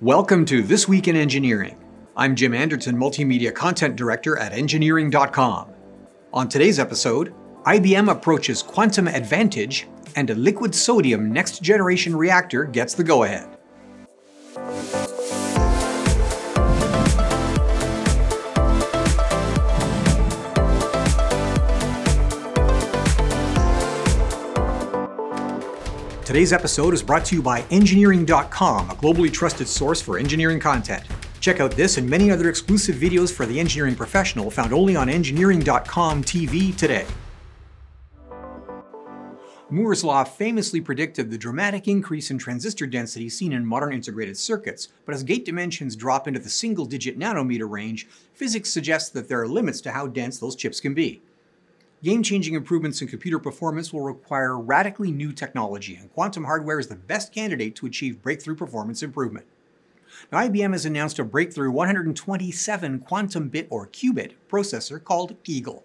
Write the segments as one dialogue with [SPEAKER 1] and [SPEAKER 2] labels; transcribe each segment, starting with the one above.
[SPEAKER 1] Welcome to This Week in Engineering. I'm Jim Anderton, Multimedia Content Director at Engineering.com. On today's episode, IBM approaches quantum advantage, and a liquid sodium next generation reactor gets the go ahead. Today's episode is brought to you by Engineering.com, a globally trusted source for engineering content. Check out this and many other exclusive videos for the engineering professional found only on Engineering.com TV today. Moore's Law famously predicted the dramatic increase in transistor density seen in modern integrated circuits, but as gate dimensions drop into the single digit nanometer range, physics suggests that there are limits to how dense those chips can be. Game changing improvements in computer performance will require radically new technology, and quantum hardware is the best candidate to achieve breakthrough performance improvement. Now, IBM has announced a breakthrough 127 quantum bit or qubit processor called Eagle.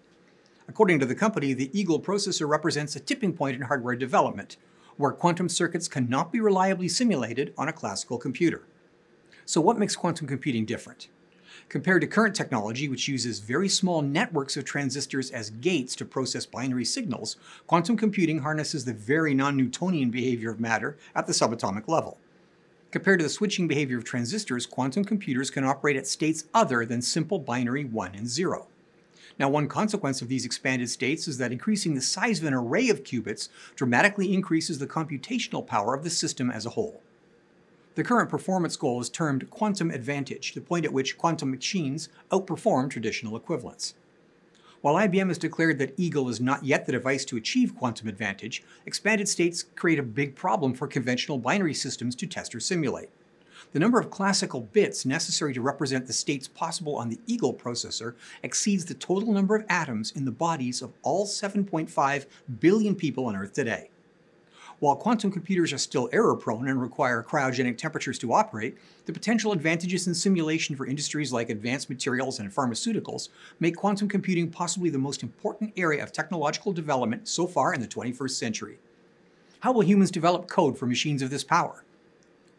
[SPEAKER 1] According to the company, the Eagle processor represents a tipping point in hardware development, where quantum circuits cannot be reliably simulated on a classical computer. So, what makes quantum computing different? Compared to current technology, which uses very small networks of transistors as gates to process binary signals, quantum computing harnesses the very non Newtonian behavior of matter at the subatomic level. Compared to the switching behavior of transistors, quantum computers can operate at states other than simple binary 1 and 0. Now, one consequence of these expanded states is that increasing the size of an array of qubits dramatically increases the computational power of the system as a whole. The current performance goal is termed quantum advantage, the point at which quantum machines outperform traditional equivalents. While IBM has declared that Eagle is not yet the device to achieve quantum advantage, expanded states create a big problem for conventional binary systems to test or simulate. The number of classical bits necessary to represent the states possible on the Eagle processor exceeds the total number of atoms in the bodies of all 7.5 billion people on Earth today. While quantum computers are still error prone and require cryogenic temperatures to operate, the potential advantages in simulation for industries like advanced materials and pharmaceuticals make quantum computing possibly the most important area of technological development so far in the 21st century. How will humans develop code for machines of this power?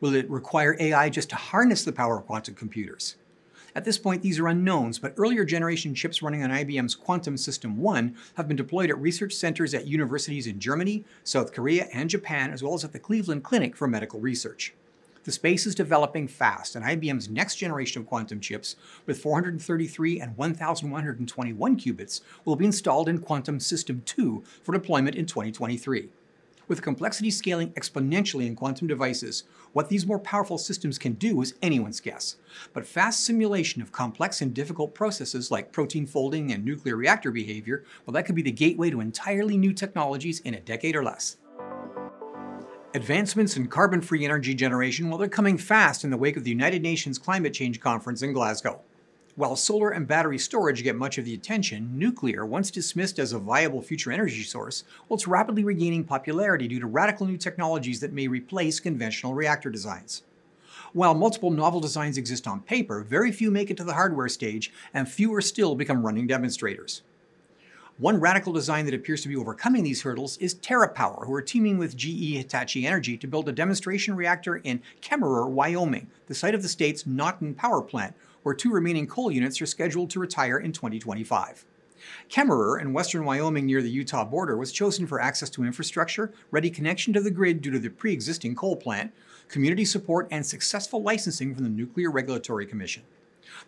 [SPEAKER 1] Will it require AI just to harness the power of quantum computers? At this point, these are unknowns, but earlier generation chips running on IBM's Quantum System 1 have been deployed at research centers at universities in Germany, South Korea, and Japan, as well as at the Cleveland Clinic for Medical Research. The space is developing fast, and IBM's next generation of quantum chips, with 433 and 1121 qubits, will be installed in Quantum System 2 for deployment in 2023. With complexity scaling exponentially in quantum devices, what these more powerful systems can do is anyone's guess. But fast simulation of complex and difficult processes like protein folding and nuclear reactor behavior, well, that could be the gateway to entirely new technologies in a decade or less. Advancements in carbon free energy generation, well, they're coming fast in the wake of the United Nations Climate Change Conference in Glasgow. While solar and battery storage get much of the attention, nuclear, once dismissed as a viable future energy source, well, it's rapidly regaining popularity due to radical new technologies that may replace conventional reactor designs. While multiple novel designs exist on paper, very few make it to the hardware stage, and fewer still become running demonstrators. One radical design that appears to be overcoming these hurdles is TerraPower, who are teaming with GE Hitachi Energy to build a demonstration reactor in Kemmerer, Wyoming, the site of the state's Naughton power plant, where two remaining coal units are scheduled to retire in 2025. Kemmerer in western Wyoming near the Utah border was chosen for access to infrastructure, ready connection to the grid due to the pre existing coal plant, community support, and successful licensing from the Nuclear Regulatory Commission.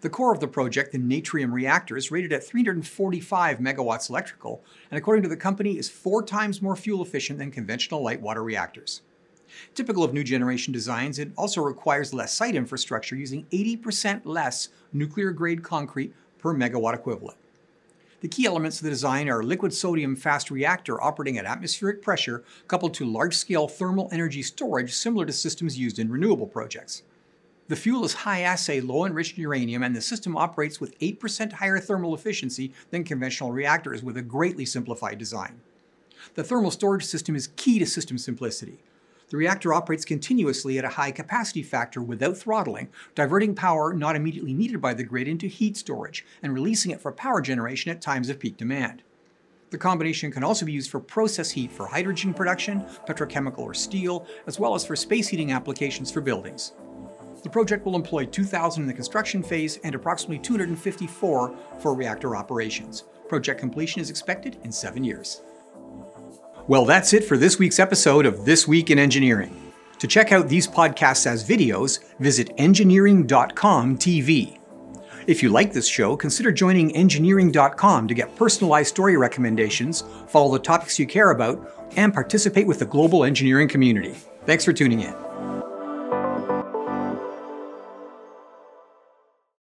[SPEAKER 1] The core of the project, the Natrium reactor, is rated at 345 megawatts electrical, and according to the company, is four times more fuel efficient than conventional light water reactors. Typical of new generation designs, it also requires less site infrastructure using 80% less nuclear grade concrete per megawatt equivalent. The key elements of the design are a liquid sodium fast reactor operating at atmospheric pressure coupled to large scale thermal energy storage similar to systems used in renewable projects. The fuel is high assay, low enriched uranium, and the system operates with 8% higher thermal efficiency than conventional reactors with a greatly simplified design. The thermal storage system is key to system simplicity. The reactor operates continuously at a high capacity factor without throttling, diverting power not immediately needed by the grid into heat storage and releasing it for power generation at times of peak demand. The combination can also be used for process heat for hydrogen production, petrochemical or steel, as well as for space heating applications for buildings. The project will employ 2,000 in the construction phase and approximately 254 for reactor operations. Project completion is expected in seven years. Well, that's it for this week's episode of This Week in Engineering. To check out these podcasts as videos, visit engineering.com TV. If you like this show, consider joining engineering.com to get personalized story recommendations, follow the topics you care about, and participate with the global engineering community. Thanks for tuning in.